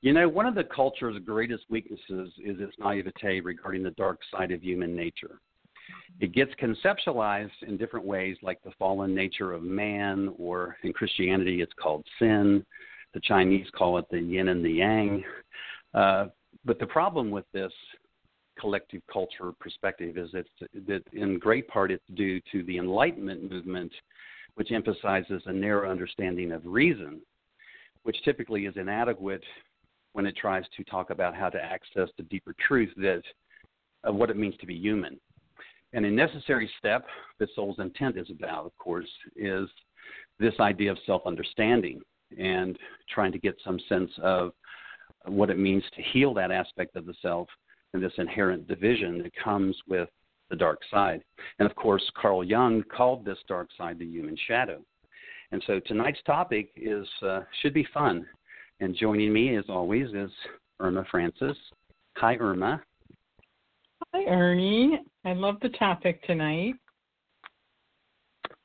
You know, one of the culture's greatest weaknesses is its naivete regarding the dark side of human nature. It gets conceptualized in different ways, like the fallen nature of man, or in Christianity, it's called sin. The Chinese call it the yin and the yang. Uh, but the problem with this collective culture perspective is it's, that in great part it's due to the Enlightenment movement, which emphasizes a narrow understanding of reason, which typically is inadequate when it tries to talk about how to access the deeper truth that of what it means to be human. And a necessary step that Soul's Intent is about, of course, is this idea of self understanding and trying to get some sense of what it means to heal that aspect of the self and this inherent division that comes with the dark side. And of course, Carl Jung called this dark side the human shadow. And so tonight's topic is uh, should be fun and joining me, as always, is Irma Francis. Hi, Irma. Hi, Ernie. I love the topic tonight.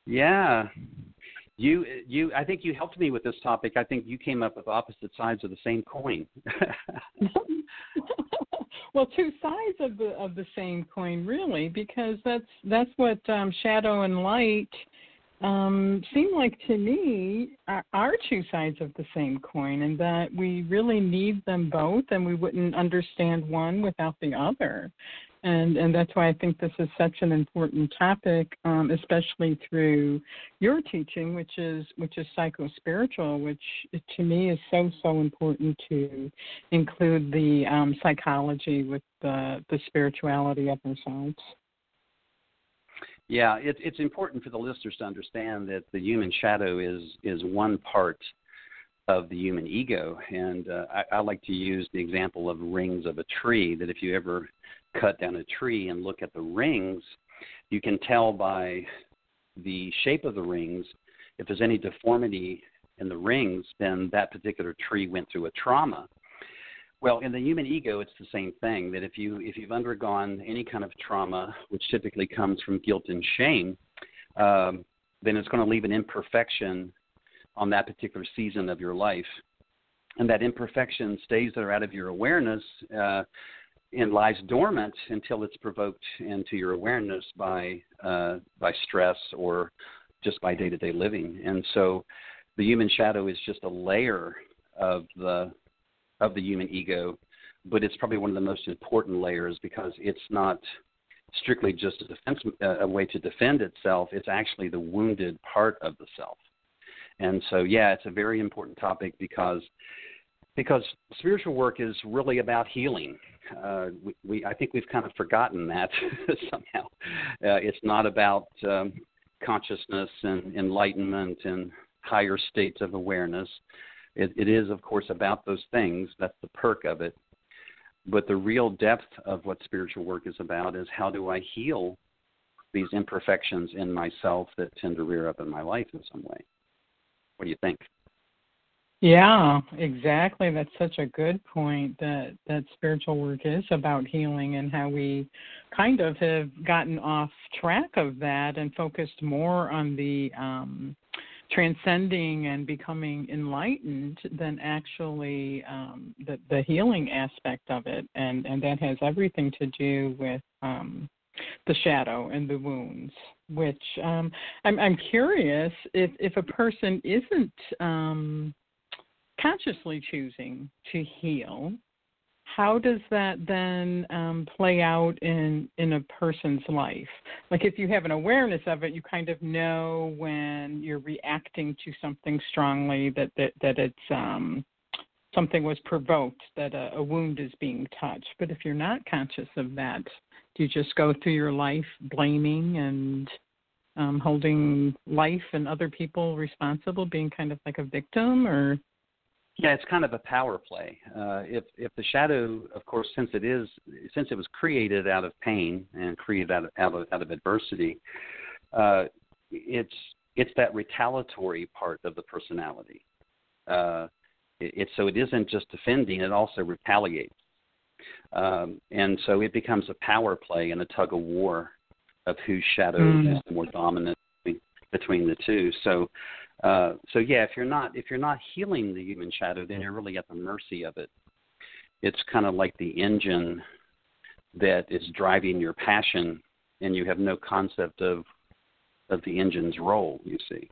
Yeah. You, you. I think you helped me with this topic. I think you came up with opposite sides of the same coin. well, two sides of the of the same coin, really, because that's that's what um, shadow and light um, seem like to me are, are two sides of the same coin, and that we really need them both, and we wouldn't understand one without the other. And and that's why I think this is such an important topic, um, especially through your teaching, which is which is psycho spiritual, which to me is so so important to include the um, psychology with the the spirituality of ourselves. Yeah, it, it's important for the listeners to understand that the human shadow is is one part of the human ego, and uh, I, I like to use the example of rings of a tree. That if you ever cut down a tree and look at the rings, you can tell by the shape of the rings if there's any deformity in the rings, then that particular tree went through a trauma. Well, in the human ego, it's the same thing. That if you if you've undergone any kind of trauma, which typically comes from guilt and shame, um, then it's going to leave an imperfection on that particular season of your life, and that imperfection stays there out of your awareness uh, and lies dormant until it's provoked into your awareness by uh, by stress or just by day to day living. And so, the human shadow is just a layer of the of the human ego, but it's probably one of the most important layers because it's not strictly just a defense a way to defend itself. It's actually the wounded part of the self. And so, yeah, it's a very important topic because because spiritual work is really about healing. Uh, we, we, I think we've kind of forgotten that somehow. Uh, it's not about um, consciousness and enlightenment and higher states of awareness. It, it is, of course, about those things. That's the perk of it. But the real depth of what spiritual work is about is how do I heal these imperfections in myself that tend to rear up in my life in some way. What do you think? Yeah, exactly. That's such a good point that that spiritual work is about healing and how we kind of have gotten off track of that and focused more on the um transcending and becoming enlightened than actually um, the, the healing aspect of it, and and that has everything to do with um, the shadow and the wounds. Which um, I'm I'm curious if if a person isn't um, consciously choosing to heal, how does that then um, play out in in a person's life? Like if you have an awareness of it, you kind of know when you're reacting to something strongly that that that it's um, something was provoked, that a, a wound is being touched. But if you're not conscious of that, do you just go through your life blaming and um, holding life and other people responsible, being kind of like a victim, or Yeah, it's kind of a power play. Uh, if if the shadow, of course, since it is since it was created out of pain and created out of out of, out of adversity, uh, it's it's that retaliatory part of the personality. Uh, it, it, so it isn't just defending; it also retaliates, um, and so it becomes a power play and a tug of war of whose shadow mm. is more dominant between the two. So uh, so yeah, if you're not if you're not healing the human shadow, then you're really at the mercy of it. It's kind of like the engine that is driving your passion, and you have no concept of of the engine's role. You see,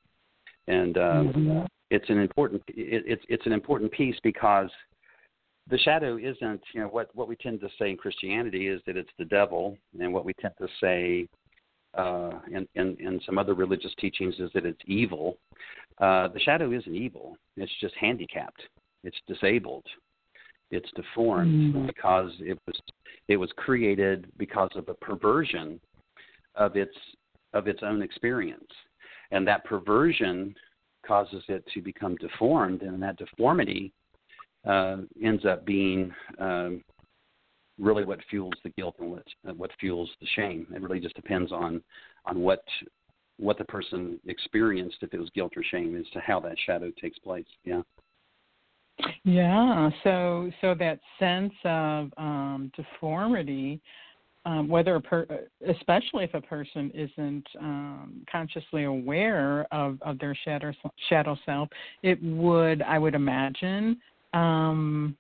and um, mm-hmm. it's an important it, it's it's an important piece because the shadow isn't you know what what we tend to say in Christianity is that it's the devil, and what we tend to say uh, in, in, in some other religious teachings is that it's evil. Uh, the shadow isn't evil. It's just handicapped. It's disabled. It's deformed mm. because it was it was created because of a perversion of its of its own experience, and that perversion causes it to become deformed, and that deformity uh, ends up being um, really what fuels the guilt and what what fuels the shame. It really just depends on on what what the person experienced, if it was guilt or shame, as to how that shadow takes place. Yeah. Yeah. So so that sense of um, deformity. Um, whether a per, especially if a person isn't um, consciously aware of, of their shadow shadow self, it would, I would imagine, um,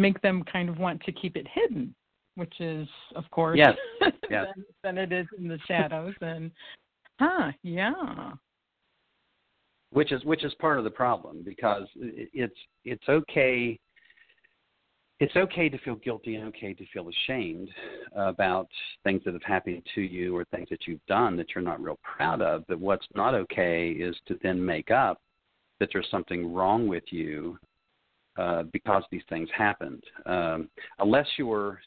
make them kind of want to keep it hidden, which is, of course, yes, yes. than, than it is in the shadows. and huh, yeah. Which is which is part of the problem because it's it's okay it's okay to feel guilty and okay to feel ashamed about things that have happened to you or things that you've done that you're not real proud of. But what's not okay is to then make up that there's something wrong with you uh, because these things happened. Um, unless you're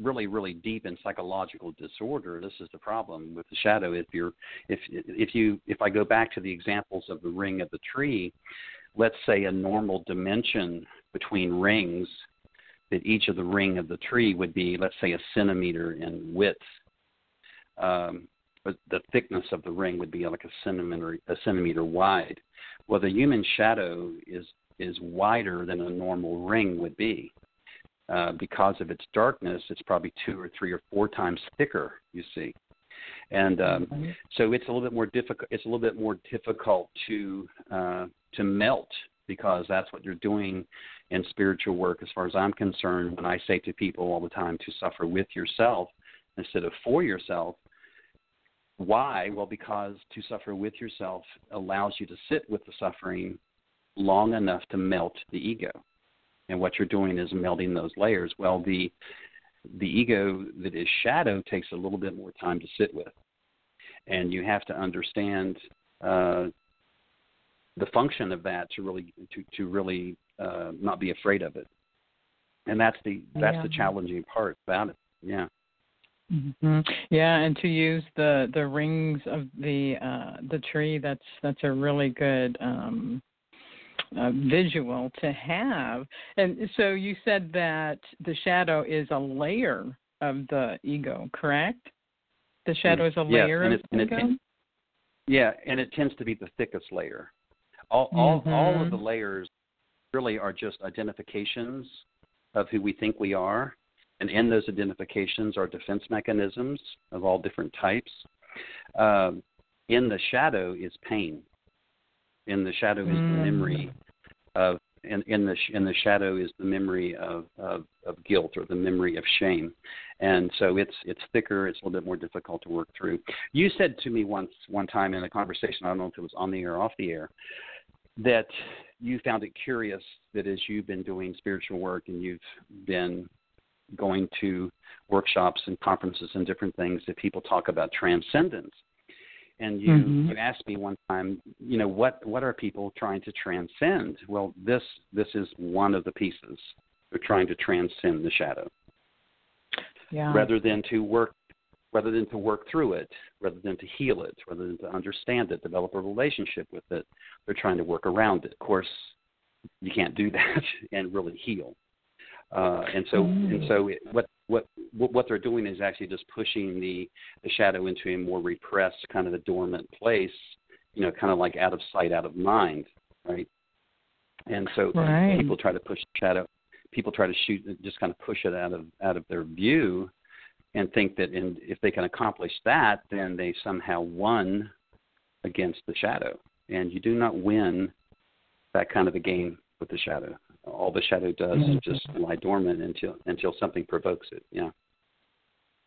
really, really deep in psychological disorder, this is the problem with the shadow. If you're, if if you, if I go back to the examples of the ring of the tree, let's say a normal dimension between rings, that each of the ring of the tree would be, let's say, a centimeter in width. Um, but the thickness of the ring would be like a centimeter a centimeter wide. Well, the human shadow is is wider than a normal ring would be. Uh, because of its darkness, it's probably two or three or four times thicker. You see, and um, mm-hmm. so it's a little bit more difficult. It's a little bit more difficult to uh, to melt because that's what you're doing in spiritual work. As far as I'm concerned, when I say to people all the time to suffer with yourself instead of for yourself, why? Well, because to suffer with yourself allows you to sit with the suffering long enough to melt the ego. And what you're doing is melting those layers. Well, the the ego that is shadow takes a little bit more time to sit with, and you have to understand uh, the function of that to really to to really uh, not be afraid of it. And that's the that's yeah. the challenging part about it. Yeah. Mm-hmm. Yeah, and to use the the rings of the uh, the tree, that's that's a really good um, uh, visual to have. And so you said that the shadow is a layer of the ego, correct? The shadow is a layer yes, of it, ego. It, yeah, and it tends to be the thickest layer. All all, mm-hmm. all of the layers really are just identifications of who we think we are, and in those identifications are defense mechanisms of all different types. Um, in the shadow is pain in the shadow is mm. the memory of in, in the in the shadow is the memory of, of, of guilt or the memory of shame, and so it's it's thicker. It's a little bit more difficult to work through. You said to me once one time in a conversation, I don't know if it was on the air or off the air, that you found it curious that as you've been doing spiritual work and you've been going to workshops and conferences and different things that people talk about transcendence and you mm-hmm. you asked me one time, you know, what what are people trying to transcend? Well, this this is one of the pieces. They're trying to transcend the shadow. Yeah. Rather than to work rather than to work through it, rather than to heal it, rather than to understand it, develop a relationship with it, they're trying to work around it. Of course, you can't do that and really heal. Uh, and so mm. and so it, what what what they're doing is actually just pushing the the shadow into a more repressed kind of a dormant place, you know, kind of like out of sight, out of mind, right? And so right. people try to push the shadow. People try to shoot, just kind of push it out of out of their view, and think that in, if they can accomplish that, then they somehow won against the shadow. And you do not win that kind of a game with the shadow. All the shadow does mm-hmm. is just lie dormant until until something provokes it. Yeah.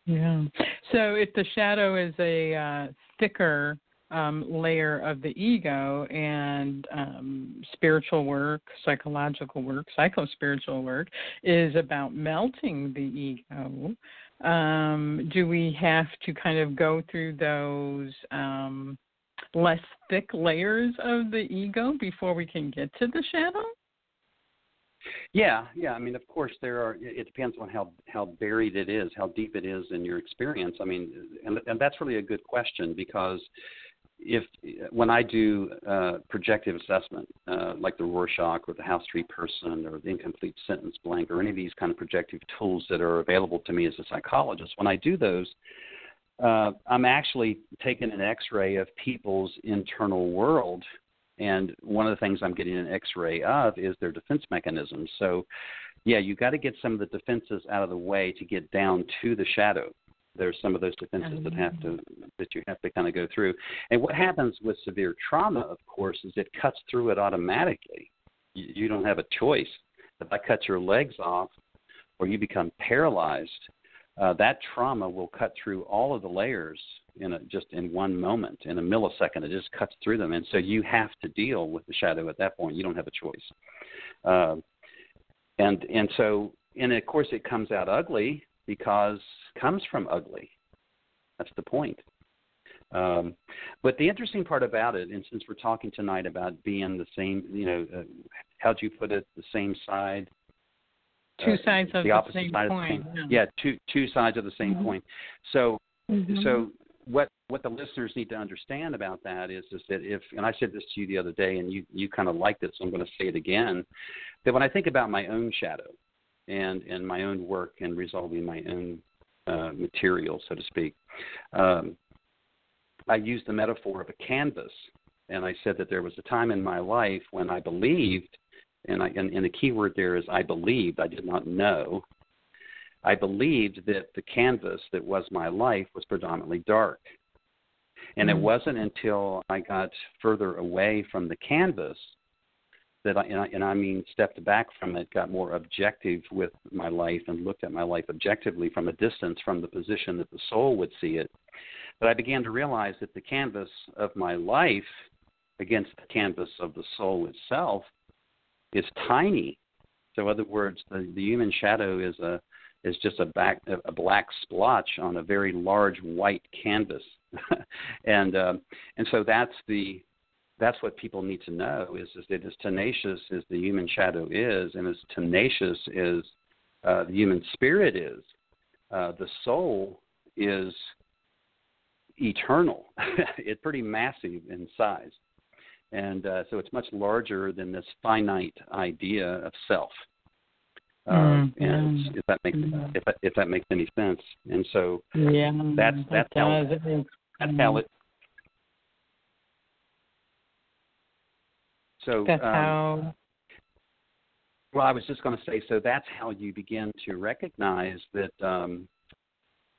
Yeah. So if the shadow is a uh, thicker um, layer of the ego and um, spiritual work, psychological work, psychospiritual work is about melting the ego. Um, do we have to kind of go through those um, less thick layers of the ego before we can get to the shadow? Yeah, yeah. I mean, of course, there are. It depends on how how buried it is, how deep it is in your experience. I mean, and and that's really a good question because if when I do uh, projective assessment, uh, like the Rorschach or the House Tree Person or the Incomplete Sentence Blank or any of these kind of projective tools that are available to me as a psychologist, when I do those, uh, I'm actually taking an X-ray of people's internal world, and one of the things I'm getting an X-ray of is their defense mechanisms. So, yeah, you've got to get some of the defenses out of the way to get down to the shadow. There's some of those defenses that have to that you have to kind of go through. And what happens with severe trauma, of course, is it cuts through it automatically. You, you don't have a choice. If I cut your legs off, or you become paralyzed, uh, that trauma will cut through all of the layers in a, just in one moment, in a millisecond. It just cuts through them, and so you have to deal with the shadow at that point. You don't have a choice, uh, and and so and of course it comes out ugly because it comes from ugly. That's the point. Um, but the interesting part about it, and since we're talking tonight about being the same, you know, uh, how'd you put it? The same side two uh, sides of the, opposite same side coin. The same, yeah. yeah, two two sides of the same mm-hmm. coin. So mm-hmm. so what what the listeners need to understand about that is is that if and I said this to you the other day and you you kind of liked it so I'm going to say it again that when I think about my own shadow and and my own work and resolving my own uh, material so to speak um, I used the metaphor of a canvas and I said that there was a time in my life when I believed and, I, and, and the key word there is I believed, I did not know. I believed that the canvas that was my life was predominantly dark. And mm-hmm. it wasn't until I got further away from the canvas that I and, I and I mean stepped back from it, got more objective with my life and looked at my life objectively from a distance from the position that the soul would see it, that I began to realize that the canvas of my life against the canvas of the soul itself is tiny. So, in other words, the, the human shadow is a is just a back a black splotch on a very large white canvas, and um, and so that's the that's what people need to know is, is that as tenacious as the human shadow is, and as tenacious as uh, the human spirit is, uh, the soul is eternal. it's pretty massive in size and uh, so it's much larger than this finite idea of self. Uh, mm-hmm. and if that makes mm-hmm. if that, if that makes any sense, and so yeah, that's that's how does. it, that's how it. So that's um, how. Well, I was just going to say, so that's how you begin to recognize that um,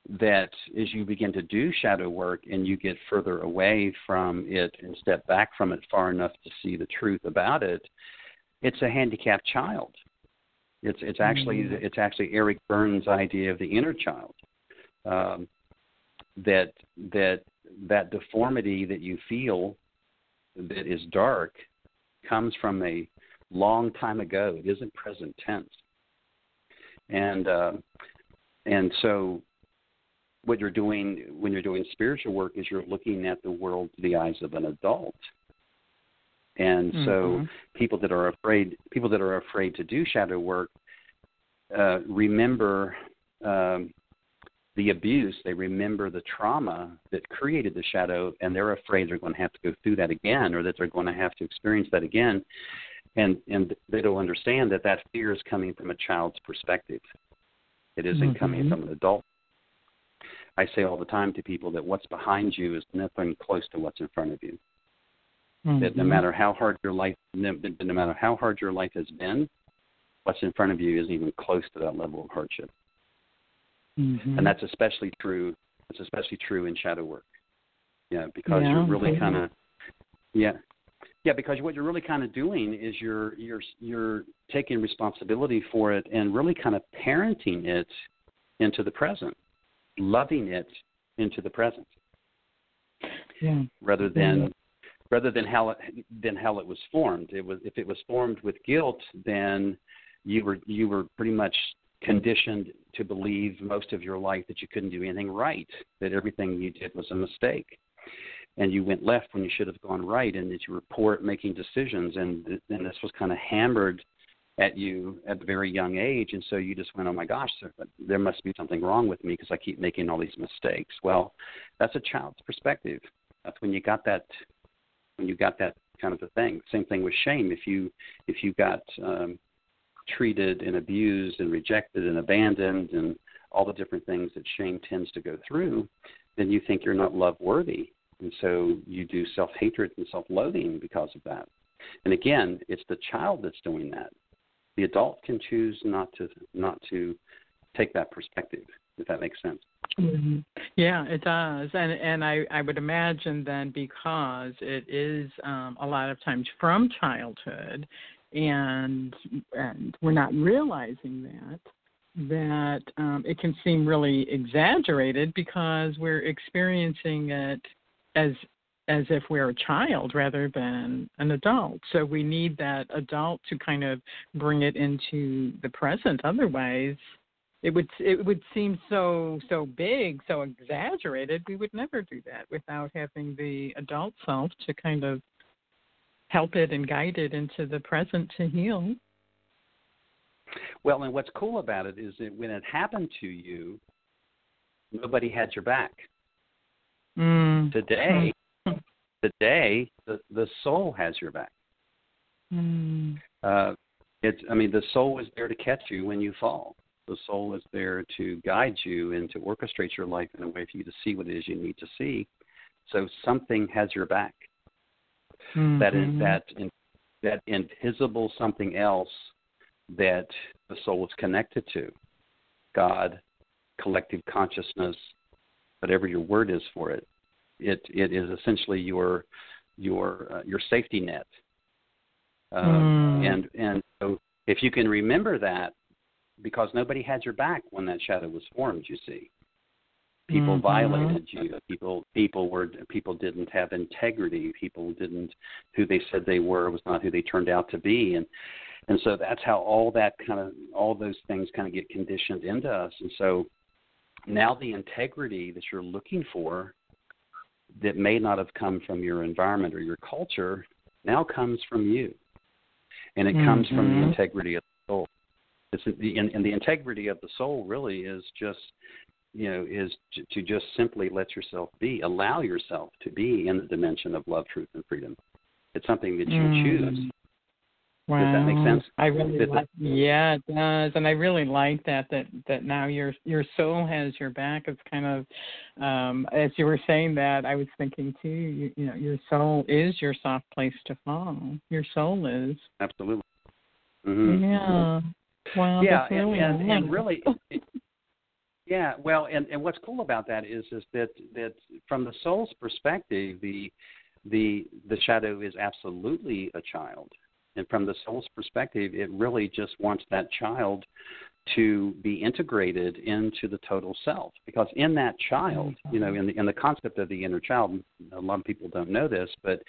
that as you begin to do shadow work and you get further away from it and step back from it far enough to see the truth about it, it's a handicapped child. It's it's actually mm-hmm. it's actually Eric Berne's idea of the inner child. Um, that that that deformity that you feel that is dark comes from a long time ago. It isn't present tense, and uh, and so what you're doing when you're doing spiritual work is you're looking at the world through the eyes of an adult. And mm-hmm. so people that are afraid people that are afraid to do shadow work uh, remember um, the abuse, they remember the trauma that created the shadow, and they're afraid they're going to have to go through that again, or that they're going to have to experience that again. and and they don't understand that that fear is coming from a child's perspective. It isn't mm-hmm. coming from an adult. I say all the time to people that what's behind you is nothing close to what's in front of you. Mm-hmm. That no matter how hard your life, no, no matter how hard your life has been, what's in front of you isn't even close to that level of hardship. Mm-hmm. And that's especially true. It's especially true in shadow work. Yeah, because yeah, you're really kind of, yeah, yeah, because what you're really kind of doing is you're you're you're taking responsibility for it and really kind of parenting it into the present, loving it into the present. Yeah. Rather than rather than how it than how it was formed. It was if it was formed with guilt, then you were you were pretty much conditioned to believe most of your life that you couldn't do anything right, that everything you did was a mistake and you went left when you should have gone right, and that you were poor at making decisions, and and this was kind of hammered at you at a very young age, and so you just went, oh my gosh, there, there must be something wrong with me because I keep making all these mistakes. Well, that's a child's perspective. That's when you got that when you got that kind of a thing. Same thing with shame. If you if you got um, treated and abused and rejected and abandoned and all the different things that shame tends to go through, then you think you're not love worthy and so you do self hatred and self loathing because of that. And again, it's the child that's doing that. The adult can choose not to not to take that perspective, if that makes sense. Mm-hmm. Yeah, it does, and and I I would imagine then because it is um, a lot of times from childhood, and and we're not realizing that that um, it can seem really exaggerated because we're experiencing it as as if we're a child rather than an adult. So we need that adult to kind of bring it into the present. Otherwise, it would it would seem so so big, so exaggerated. We would never do that without having the adult self to kind of help it and guide it into the present to heal. Well, and what's cool about it is that when it happened to you, nobody had your back. Mm. Today, today the the soul has your back. Mm. Uh, it's I mean the soul is there to catch you when you fall. The soul is there to guide you and to orchestrate your life in a way for you to see what it is you need to see. So something has your back. Mm-hmm. That is that in, that invisible something else that the soul is connected to. God, collective consciousness, whatever your word is for it. It it is essentially your your uh, your safety net. Um, mm. And and so if you can remember that, because nobody had your back when that shadow was formed, you see. People mm-hmm. violated you. People people were people didn't have integrity. People didn't who they said they were was not who they turned out to be. And and so that's how all that kind of all those things kind of get conditioned into us. And so now the integrity that you're looking for that may not have come from your environment or your culture now comes from you. And it mm-hmm. comes from the mm-hmm. integrity of the soul. It's the, and, and the integrity of the soul really is just, you know, is to, to just simply let yourself be, allow yourself to be in the dimension of love, truth, and freedom. It's something that you mm. choose. Wow. Does that make sense? I really Does like, that, yeah, it does, and I really like that that that now your your soul has your back. It's kind of um as you were saying that, I was thinking too. You, you know, your soul is your soft place to fall. Your soul is absolutely. Mm-hmm. Yeah. Wow. Yeah, really and, and, and really. yeah, well, and and what's cool about that is is that that from the soul's perspective, the the the shadow is absolutely a child and from the soul's perspective, it really just wants that child to be integrated into the total self. Because in that child, you know, in the in the concept of the inner child, a lot of people don't know this, but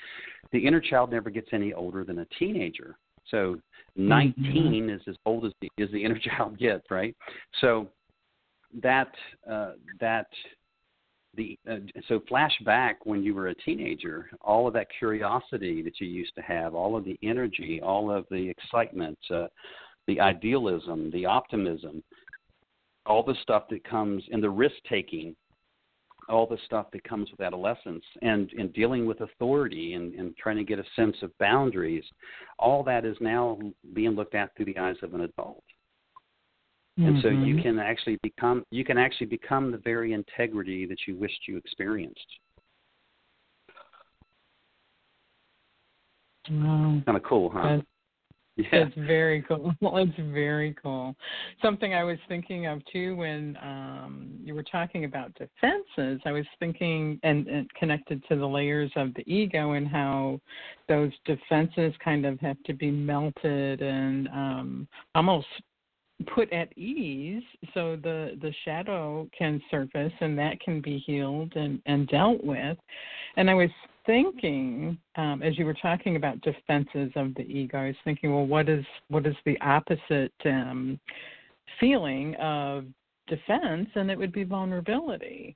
the inner child never gets any older than a teenager. So 19 mm-hmm. is as old as the, as the inner child gets, right? So that uh, that the uh, so flashback when you were a teenager, all of that curiosity that you used to have, all of the energy, all of the excitement, uh, the idealism, the optimism, all the stuff that comes in the risk taking all the stuff that comes with adolescence and, and dealing with authority and, and trying to get a sense of boundaries, all that is now being looked at through the eyes of an adult. Mm-hmm. And so you mm-hmm. can actually become you can actually become the very integrity that you wished you experienced. Wow. Kind of cool, huh? That's, yeah. That's very cool. It's very cool. Something I was thinking of too when um, you were talking about defenses. I was thinking and, and connected to the layers of the ego and how those defenses kind of have to be melted and um, almost put at ease so the the shadow can surface and that can be healed and and dealt with and i was thinking um as you were talking about defenses of the ego i was thinking well what is what is the opposite um feeling of defense and it would be vulnerability.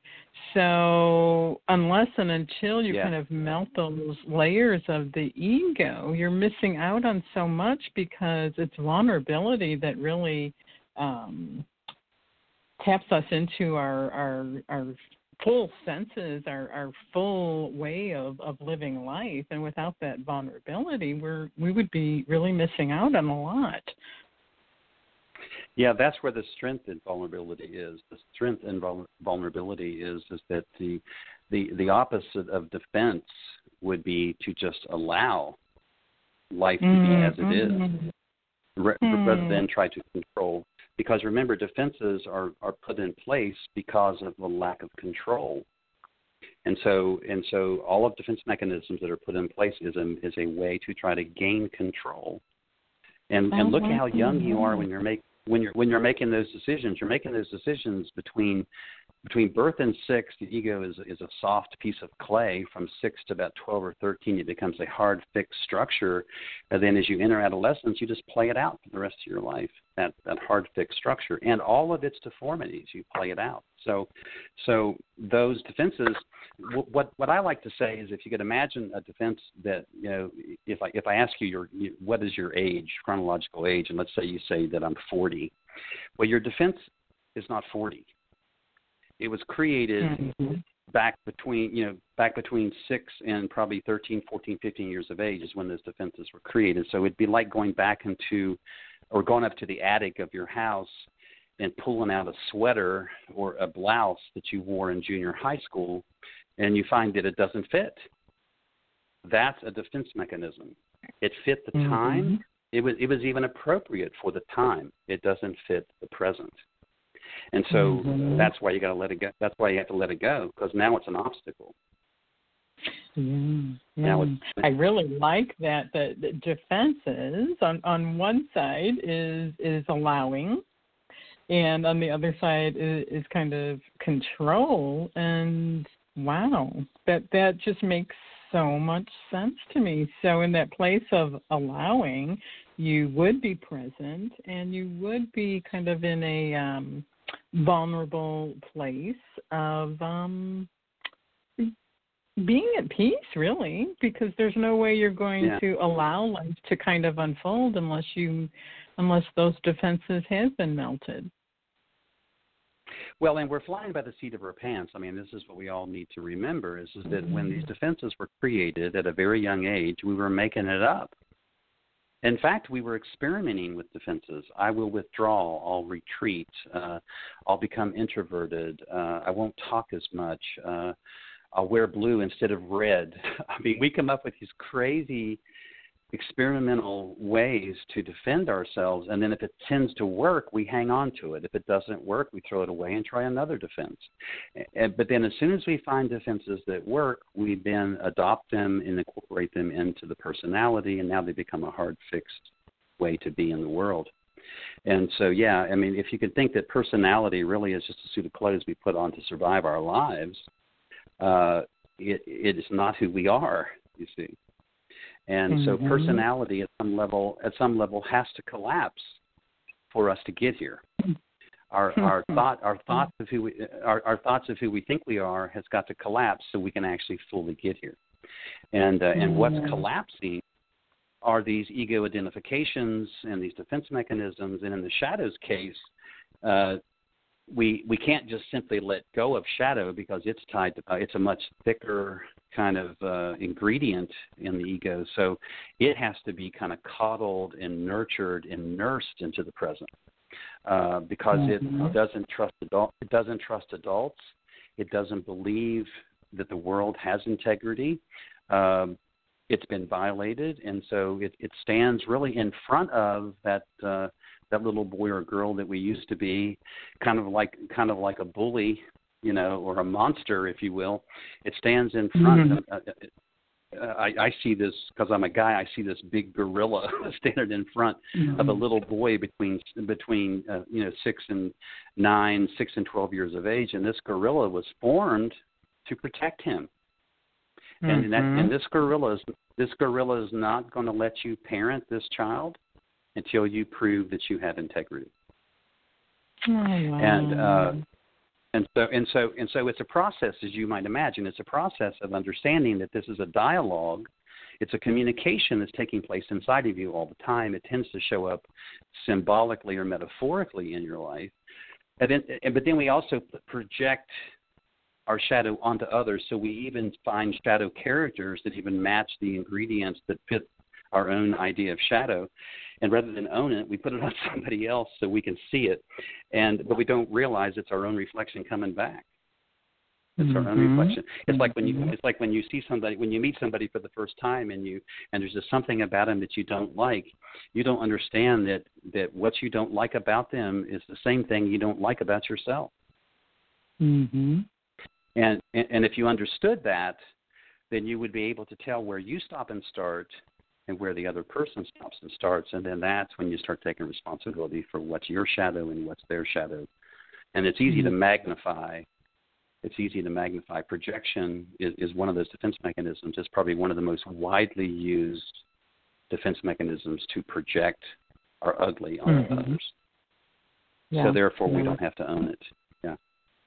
So unless and until you yeah. kind of melt those layers of the ego, you're missing out on so much because it's vulnerability that really um, taps us into our our our full senses, our our full way of of living life. And without that vulnerability, we're we would be really missing out on a lot. Yeah, that's where the strength in vulnerability is. The strength in vulnerability is is that the the the opposite of defense would be to just allow life to mm-hmm. be as it is, mm-hmm. rather than try to control. Because remember, defenses are are put in place because of the lack of control. And so, and so, all of defense mechanisms that are put in place is a is a way to try to gain control. And and look at how young you are when you're making when you're when you're making those decisions, you're making those decisions between between birth and six. The ego is is a soft piece of clay. From six to about twelve or thirteen, it becomes a hard fixed structure. And then as you enter adolescence, you just play it out for the rest of your life. That that hard fixed structure and all of its deformities, you play it out. So, so those defenses. What what I like to say is, if you could imagine a defense that you know, if I if I ask you your what is your age, chronological age, and let's say you say that I'm 40, well, your defense is not 40. It was created mm-hmm. back between you know back between six and probably 13, 14, 15 years of age is when those defenses were created. So it'd be like going back into or going up to the attic of your house and pulling out a sweater or a blouse that you wore in junior high school and you find that it doesn't fit. That's a defense mechanism. It fit the mm-hmm. time. It was it was even appropriate for the time. It doesn't fit the present. And so mm-hmm. that's why you got to let it go. That's why you have to let it go because now it's an obstacle. Yeah, yeah. I really like that. The, the defenses on on one side is is allowing, and on the other side is, is kind of control. And wow, that that just makes so much sense to me. So in that place of allowing, you would be present, and you would be kind of in a um, vulnerable place of um, being at peace, really, because there's no way you're going yeah. to allow life to kind of unfold unless you, unless those defenses have been melted. Well, and we're flying by the seat of our pants. I mean, this is what we all need to remember: is, is that when these defenses were created at a very young age, we were making it up. In fact, we were experimenting with defenses. I will withdraw. I'll retreat. Uh, I'll become introverted. Uh, I won't talk as much. Uh, I'll wear blue instead of red. I mean, we come up with these crazy experimental ways to defend ourselves and then if it tends to work we hang on to it. If it doesn't work we throw it away and try another defense. But then as soon as we find defenses that work we then adopt them and incorporate them into the personality and now they become a hard fixed way to be in the world. And so yeah i mean if you could think that personality really is just a suit of clothes we put on to survive our lives uh it it is not who we are you see and mm-hmm. so personality at some level at some level has to collapse for us to get here. Our our thought our thoughts of who we our, our thoughts of who we think we are has got to collapse so we can actually fully get here. And uh, and what's mm-hmm. collapsing are these ego identifications and these defense mechanisms. And in the shadows case, uh, we we can't just simply let go of shadow because it's tied to uh, it's a much thicker kind of uh, ingredient in the ego. So it has to be kind of coddled and nurtured and nursed into the present uh, because mm-hmm. it doesn't trust adult it doesn't trust adults. It doesn't believe that the world has integrity. Um, it's been violated and so it, it stands really in front of that uh, that little boy or girl that we used to be, kind of like kind of like a bully, you know, or a monster, if you will. It stands in front. Mm-hmm. Of, uh, uh, I, I see this because I'm a guy. I see this big gorilla standing in front mm-hmm. of a little boy between between uh, you know six and nine, six and twelve years of age, and this gorilla was formed to protect him. Mm-hmm. And that, and this gorilla is this gorilla is not going to let you parent this child until you prove that you have integrity. Oh, wow. And uh, and so and so and so it's a process, as you might imagine. It's a process of understanding that this is a dialogue. It's a communication that's taking place inside of you all the time. It tends to show up symbolically or metaphorically in your life. And then, and, but then we also project our shadow onto others. So we even find shadow characters that even match the ingredients that fit our own idea of shadow and rather than own it, we put it on somebody else so we can see it, and but we don't realize it's our own reflection coming back. It's mm-hmm. our own mm-hmm. reflection. It's like when you it's like when you see somebody when you meet somebody for the first time and you and there's just something about them that you don't like. You don't understand that that what you don't like about them is the same thing you don't like about yourself. Mm-hmm. And, and and if you understood that, then you would be able to tell where you stop and start and where the other person stops and starts. And then that's when you start taking responsibility for what's your shadow and what's their shadow. And it's easy mm-hmm. to magnify. It's easy to magnify. Projection is, is one of those defense mechanisms. It's probably one of the most widely used defense mechanisms to project our ugly on mm-hmm. others. Yeah. So therefore, yeah. we don't have to own it.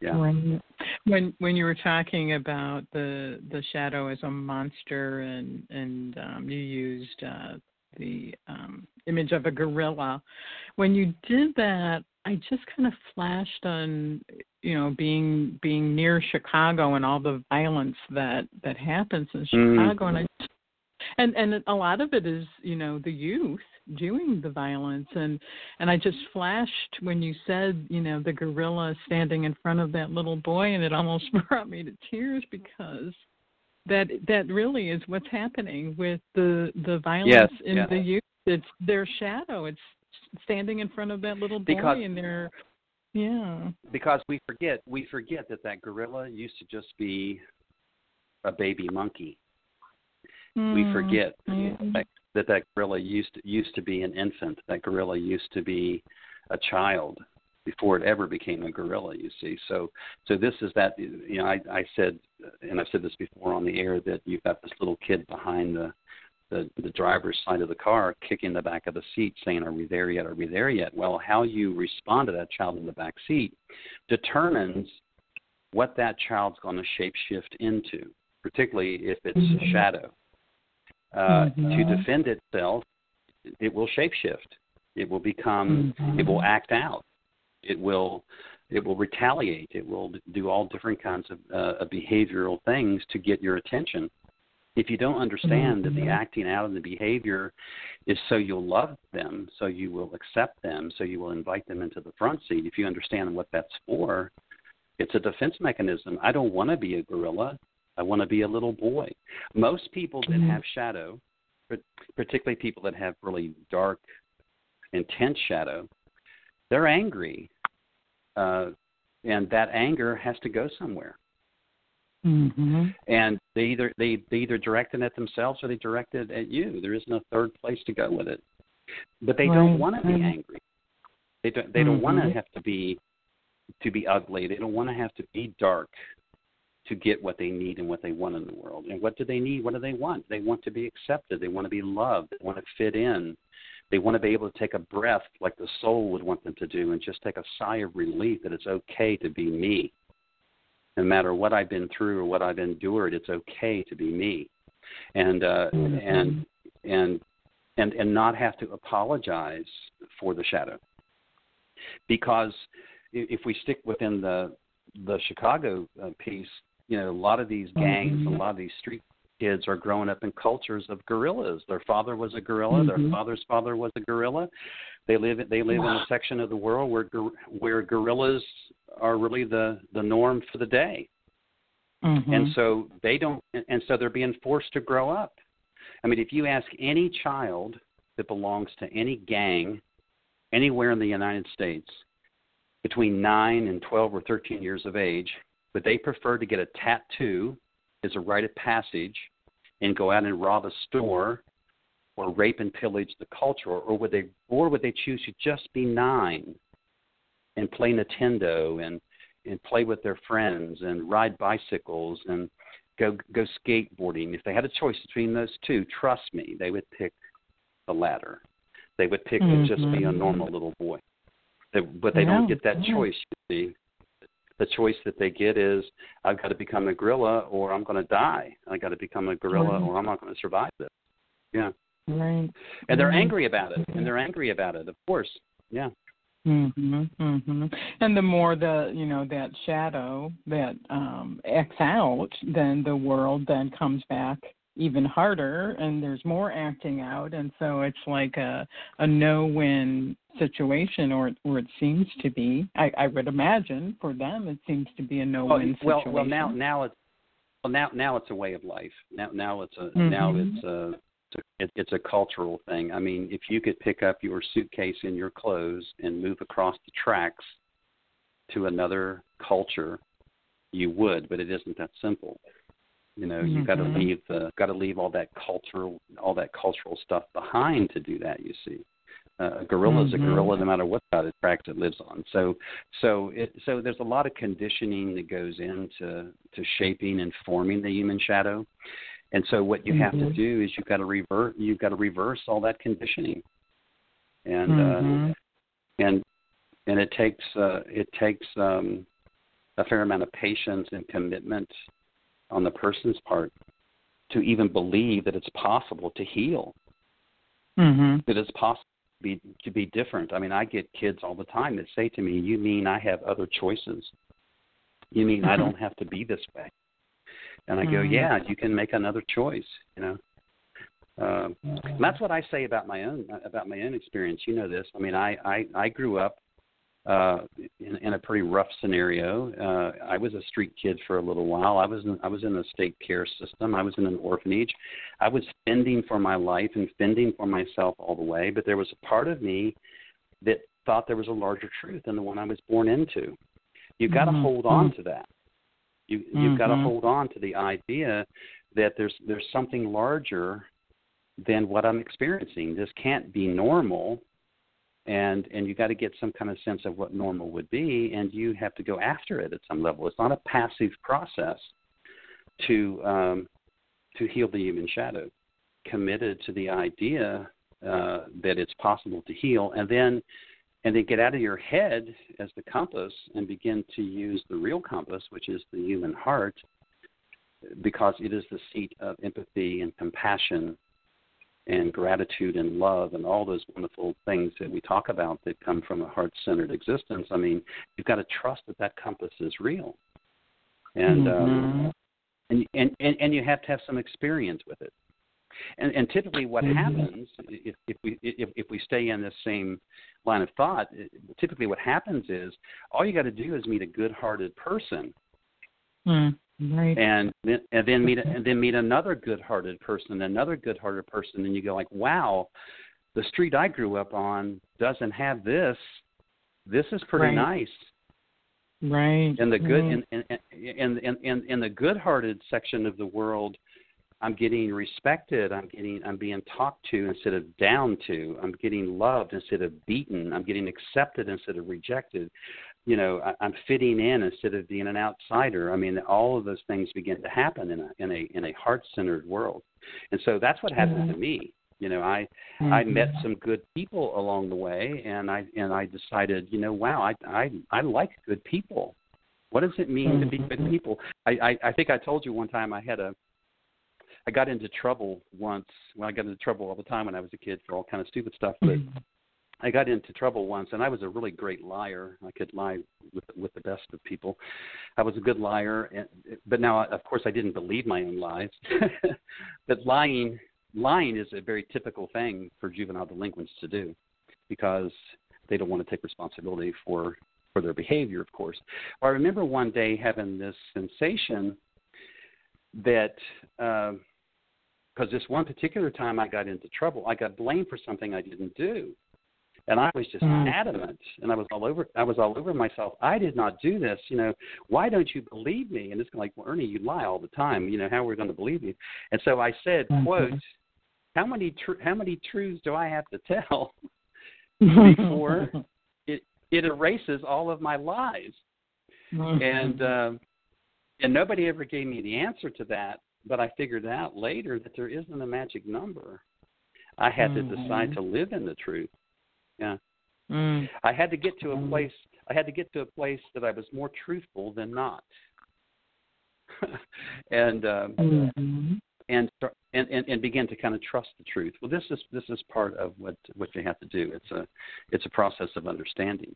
Yeah. When when when you were talking about the the shadow as a monster and and um, you used uh, the um, image of a gorilla, when you did that, I just kind of flashed on you know being being near Chicago and all the violence that that happens in mm. Chicago, mm. and I and and a lot of it is you know the youth doing the violence. And and I just flashed when you said you know the gorilla standing in front of that little boy and it almost brought me to tears because that that really is what's happening with the the violence yes, in yes. the youth. It's their shadow. It's standing in front of that little boy because, and they're yeah. Because we forget we forget that that gorilla used to just be a baby monkey. Mm, we forget yeah. that that that gorilla used to, used to be an infant. That gorilla used to be a child before it ever became a gorilla. You see, so so this is that. You know, I, I said, and I've said this before on the air that you've got this little kid behind the the, the driver's side of the car kicking the back of the seat saying are we there yet are we there yet well how you respond to that child in the back seat determines what that child's going to shape shift into particularly if it's mm-hmm. shadow uh, mm-hmm. to defend itself, it will shapeshift. It will become. Mm-hmm. It will act out. It will. It will retaliate. It will do all different kinds of, uh, of behavioral things to get your attention. If you don't understand that the Mm-hmm. acting out and the behavior is so you'll love them, so you will accept them, so you will invite them into the front seat. If you understand what that's for, it's a defense mechanism. I don't want to be a gorilla. I want to be a little boy. Most people that Mm-hmm. have shadow, particularly people that have really dark, intense shadow, they're angry, uh, and that anger has to go somewhere. Mm-hmm. And they either they, they either direct it at themselves or they direct it at you. There is no third place to go with it. But they Right, don't want to be angry. They don't they don't want to have to be to be ugly. They don't want to have to be dark to get what they need and what they want in the world. And what do they need? What do they want? They want to be accepted. They want to be loved. They want to fit in. They want to be able to take a breath like the soul would want them to do and just take a sigh of relief that it's okay to be me. No matter what I've been through or what I've endured, it's okay to be me. And uh, Mhm. and and and and not have to apologize for the shadow. Because if we stick within the the Chicago uh, piece, you know, a lot of these gangs, mm-hmm. a lot of these street kids are growing up in cultures of gorillas. Their father was a gorilla. Mm-hmm. Their father's father was a gorilla. They live they live wow. in a section of the world where where gorillas are really the the norm for the day. Mm-hmm. And so they don't and so they're being forced to grow up. I mean, if you ask any child that belongs to any gang anywhere in the United States between 9 and 12 or 13 years of age, would they prefer to get a tattoo as a rite of passage and go out and rob a store or rape and pillage the culture, or would they, or would they choose to just be nine and play Nintendo and and play with their friends and ride bicycles and go go skateboarding? If they had a choice between those two, trust me, they would pick the latter. They would pick mm-hmm. to just be a mm-hmm. normal little boy. They, but they yeah. don't get that choice. You see, the choice that they get is I've got to become a gorilla or I'm going to die. I got to become a gorilla right. or I'm not going to survive this. Yeah. Right. And they're angry about it. And they're angry about it, of course. Yeah. Mhm. Mhm. And the more the you know that shadow that um acts out, then the world then comes back even harder and there's more acting out and so it's like a a no win situation or or it seems to be i i would imagine for them it seems to be a no win well, situation well now now it's well now now it's a way of life now now it's a mm-hmm. now it's a it's a cultural thing. I mean, if you could pick up your suitcase and your clothes and move across the tracks to another culture, you would, but it isn't that simple. You know, mm-hmm. you got to leave the got to leave all that cultural all that cultural stuff behind to do that. You see, uh, a gorilla is mm-hmm. a gorilla no matter what side of the tracks it lives on. So, so it so there's a lot of conditioning that goes into to shaping and forming the human shadow. And so what you mm-hmm. have to mm-hmm. do is you've got to revert you've got to reverse all that conditioning. And uh, mm-hmm. uh, and and it takes uh, it takes um, a fair amount of patience and commitment on the person's part to even believe that it's possible to heal. Mm-hmm. That it's possible to be to be different. I mean, I get kids all the time that say to me, "You mean I have other choices? You mean I don't have to be this way?" And I go, mm-hmm. "Yeah, you can make another choice." You know. Uh, that's what I say about my own about my own experience. You know this. I mean, I I, I grew up uh, in, in a pretty rough scenario. Uh, I was a street kid for a little while. I was in, I was in a state care system. I was in an orphanage. I was fending for my life and fending for myself all the way. But there was a part of me that thought there was a larger truth than the one I was born into. You've got mm-hmm. to hold on to that. You you've mm-hmm. got to hold on to the idea that there's there's something larger than what I'm experiencing. This can't be normal and and you got to get some kind of sense of what normal would be and you have to go after it at some level. It's not a passive process to um, to heal the human shadow. Committed to the idea uh, that it's possible to heal and then and then get out of your head as the compass and begin to use the real compass which is the human heart because it is the seat of empathy and compassion and gratitude and love and all those wonderful things that we talk about that come from a heart centered existence, I mean, you've got to trust that that compass is real. And, um, mm-hmm. um, and, and, and, and you have to have some experience with it. And, and typically, what mm-hmm. happens if, if we if, if we stay in this same line of thought, typically what happens is all you got to do is meet a good-hearted person, mm. Right. And then and then meet and then meet another good-hearted person, another good-hearted person, and you go like, wow, the street I grew up on doesn't have this. This is pretty right. nice. Right. And the good in, and, and, and, in in the good-hearted section of the world, I'm getting respected. I'm getting I'm being talked to instead of down to. I'm getting loved instead of beaten. I'm getting accepted instead of rejected you know I, I'm fitting in instead of being an outsider. I mean, all of those things begin to happen in a in a in a heart centered world, and so that's what happened mm-hmm. to me. You know, I mm-hmm. I met some good people along the way, and I and I decided, you know, wow, I I I like good people. What does it mean mm-hmm. to be good mm-hmm. people? I, I I think I told you one time I had a I got into trouble once. Well, I got into trouble all the time when I was a kid for all kind of stupid stuff, but. I got into trouble once, and I was a really great liar. I could lie with with the best of people. I was a good liar, and, but now, of course, I didn't believe my own lies. but lying, lying is a very typical thing for juvenile delinquents to do, because they don't want to take responsibility for for their behavior. Of course, well, I remember one day having this sensation that. Uh, because this one particular time I got into trouble, I got blamed for something I didn't do and I was just mm. adamant, and I was all over. I was all over myself. I did not do this. You know, why don't you believe me? And it's like, well, Ernie, you lie all the time. You know, how are we going to believe you? And so I said, mm-hmm. quote, how many tr- how many truths do I have to tell before it it erases all of my lies? Mm-hmm. And uh, and nobody ever gave me the answer to that. But I figured out later that there isn't a magic number. I had mm-hmm. to decide mm-hmm. to live in the truth. Yeah. Mm. I had to get to a place. I had to get to a place that I was more truthful than not. and um, mm-hmm. and and and and begin to kind of trust the truth. Well, this is this is part of what what you have to do. It's a it's a process of understanding.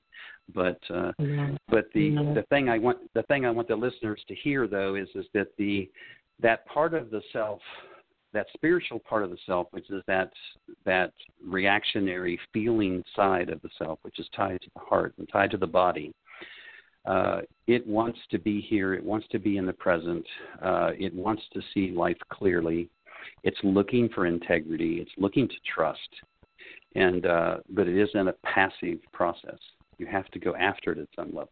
But uh, yeah. but the yeah. the thing I want the thing I want the listeners to hear though is is that the that part of the self that spiritual part of the self, which is that that reactionary feeling side of the self, which is tied to the heart and tied to the body. Uh, it wants to be here. It wants to be in the present. Uh, it wants to see life clearly. It's looking for integrity. It's looking to trust. And uh, but it isn't a passive process. You have to go after it at some level.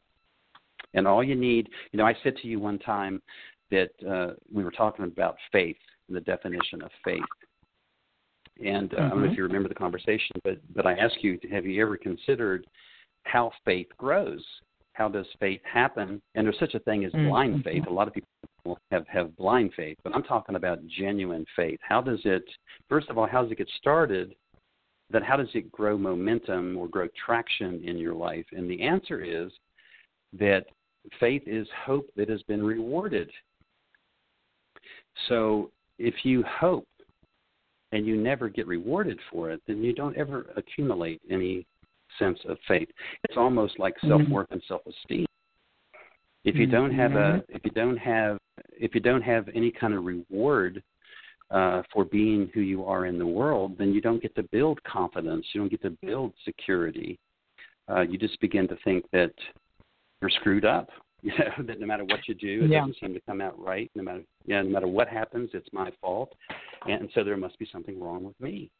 And all you need, you know, I said to you one time that uh, we were talking about faith the definition of faith. And uh, mm-hmm. I don't know if mm-hmm. you remember the conversation, but but I asked you, have you ever considered how faith grows? How does faith happen? And there's such a thing as mm-hmm. blind faith. A lot of people have have blind faith, but I'm talking about genuine faith. How does it? First of all, how does it get started? Then how does it grow momentum or grow traction in your life? And the answer is that faith is hope that has been rewarded. So if you hope and you never get rewarded for it, then you don't ever accumulate any sense of faith. It's almost like mm-hmm. self worth and self esteem. If you don't have a mm-hmm. if you don't have if you don't have any kind of reward uh, for being who you are in the world, then you don't get to build confidence. You don't get to build security. Uh, you just begin to think that you're screwed up you know that no matter what you do, it yeah. doesn't seem to come out right. No matter yeah, no matter what happens, it's my fault, and so there must be something wrong with me,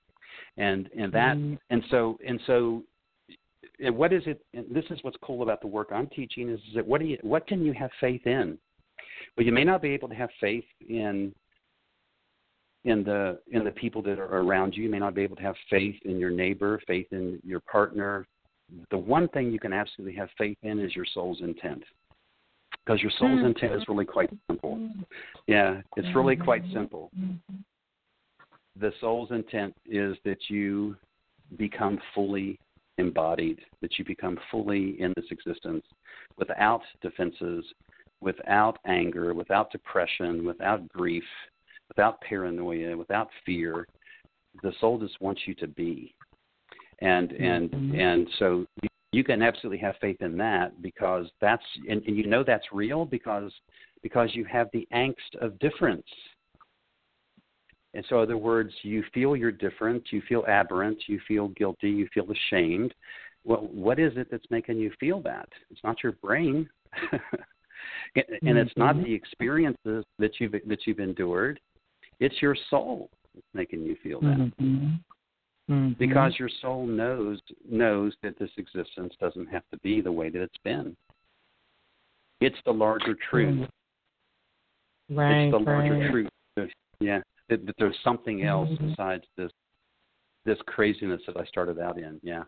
and and that mm. and so and so. And what is it? And this is what's cool about the work I'm teaching is, is that what do you what can you have faith in? Well, you may not be able to have faith in in the in the people that are around you. You may not be able to have faith in your neighbor, faith in your partner. The one thing you can absolutely have faith in is your soul's intent because your soul's mm-hmm. intent is really quite simple. Yeah, it's really quite simple. The soul's intent is that you become fully embodied, that you become fully in this existence without defenses, without anger, without depression, without grief, without paranoia, without fear. The soul just wants you to be. And and mm-hmm. and so you can absolutely have faith in that because that's and, and you know that's real because because you have the angst of difference. And so, in other words, you feel you're different, you feel aberrant, you feel guilty, you feel ashamed. Well, what is it that's making you feel that? It's not your brain, and it's not mm-hmm. the experiences that you've that you've endured. It's your soul that's making you feel that. Mm-hmm mm-hmm. because your soul knows knows that this existence doesn't have to be the way that it's been. It's the larger truth. Right. It's the larger right. truth. Yeah, that, that there's something else mm-hmm. besides this this craziness that I started out in. Yeah.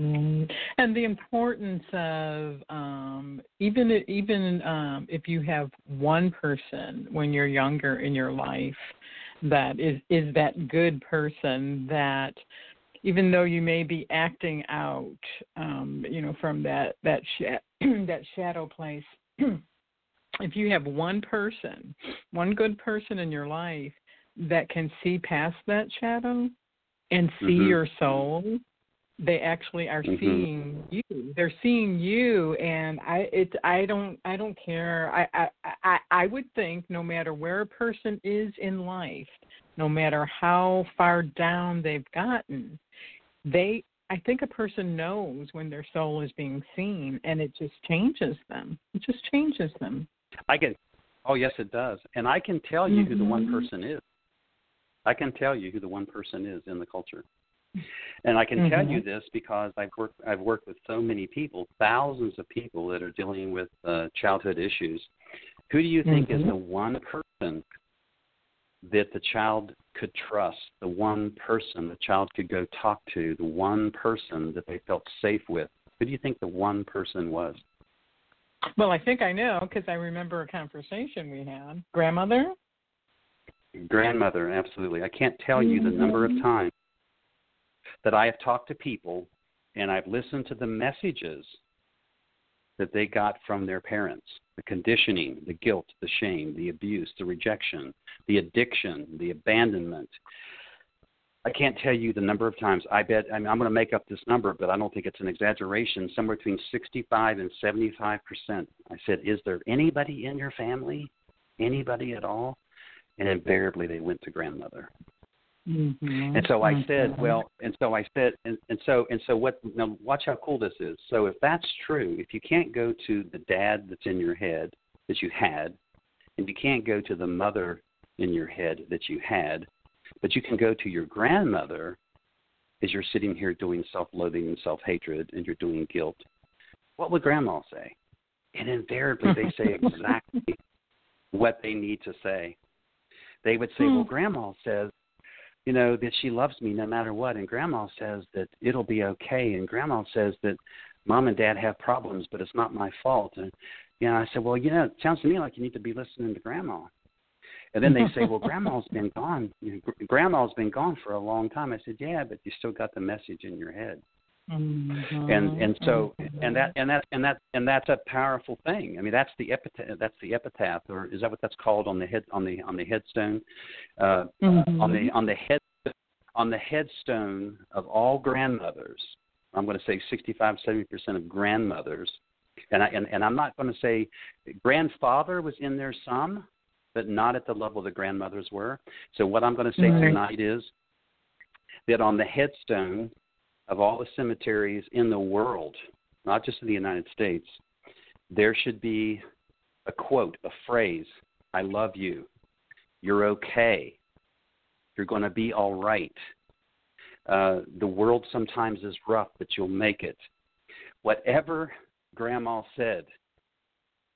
Mm-hmm. And the importance of um, even even um, if you have one person when you're younger in your life that is is that good person that even though you may be acting out um you know from that that sh- that shadow place if you have one person one good person in your life that can see past that shadow and see mm-hmm. your soul they actually are mm-hmm. seeing you they're seeing you and i it i don't i don't care I, I i i would think no matter where a person is in life no matter how far down they've gotten they i think a person knows when their soul is being seen and it just changes them it just changes them i can oh yes it does and i can tell you mm-hmm. who the one mm-hmm. person is i can tell you who the one person is in the culture and I can mm-hmm. tell you this because I've worked I've worked with so many people, thousands of people that are dealing with uh, childhood issues. Who do you think mm-hmm. is the one person that the child could trust, the one person the child could go talk to, the one person that they felt safe with? Who do you think the one person was? Well, I think I know because I remember a conversation we had. Grandmother? Grandmother, absolutely. I can't tell you the number of mm-hmm. times that I have talked to people and I've listened to the messages that they got from their parents the conditioning, the guilt, the shame, the abuse, the rejection, the addiction, the abandonment. I can't tell you the number of times. I bet I mean, I'm going to make up this number, but I don't think it's an exaggeration. Somewhere between 65 and 75 percent. I said, "Is there anybody in your family, anybody at all?" And invariably, they went to grandmother. Mm-hmm. And so I said, well, and so I said, and, and so and so what? Now watch how cool this is. So if that's true, if you can't go to the dad that's in your head that you had, and you can't go to the mother in your head that you had, but you can go to your grandmother as you're sitting here doing self-loathing and self-hatred, and you're doing guilt. What would grandma say? And invariably, they say exactly what they need to say. They would say, "Well, hmm. grandma says." You know that she loves me no matter what. And grandma says that it'll be okay. And grandma says that mom and dad have problems but it's not my fault. And you know i said well you know it sounds to me like you need to be listening to grandma. And then they say well grandma's been gone. You know, grandma's been gone for a long time. I said yeah but you still got the message in your head Mm-hmm. and and so and that and that and that and that's a powerful thing. I mean, that's the epitaph. That's the epitaph, or is that what that's called on the head on the on the headstone? Uh, mm-hmm. On the on the head on the headstone of all grandmothers. I'm going to say 65, 70 percent of grandmothers, and I and, and I'm not going to say grandfather was in there some, but not at the level the grandmothers were. So what I'm going to say mm-hmm. tonight is that on the headstone of all the cemeteries in the world, not just in the United States, there should be a quote, a phrase I love you. You're okay. You're going to be all right. Uh, the world sometimes is rough, but you'll make it. Whatever Grandma said,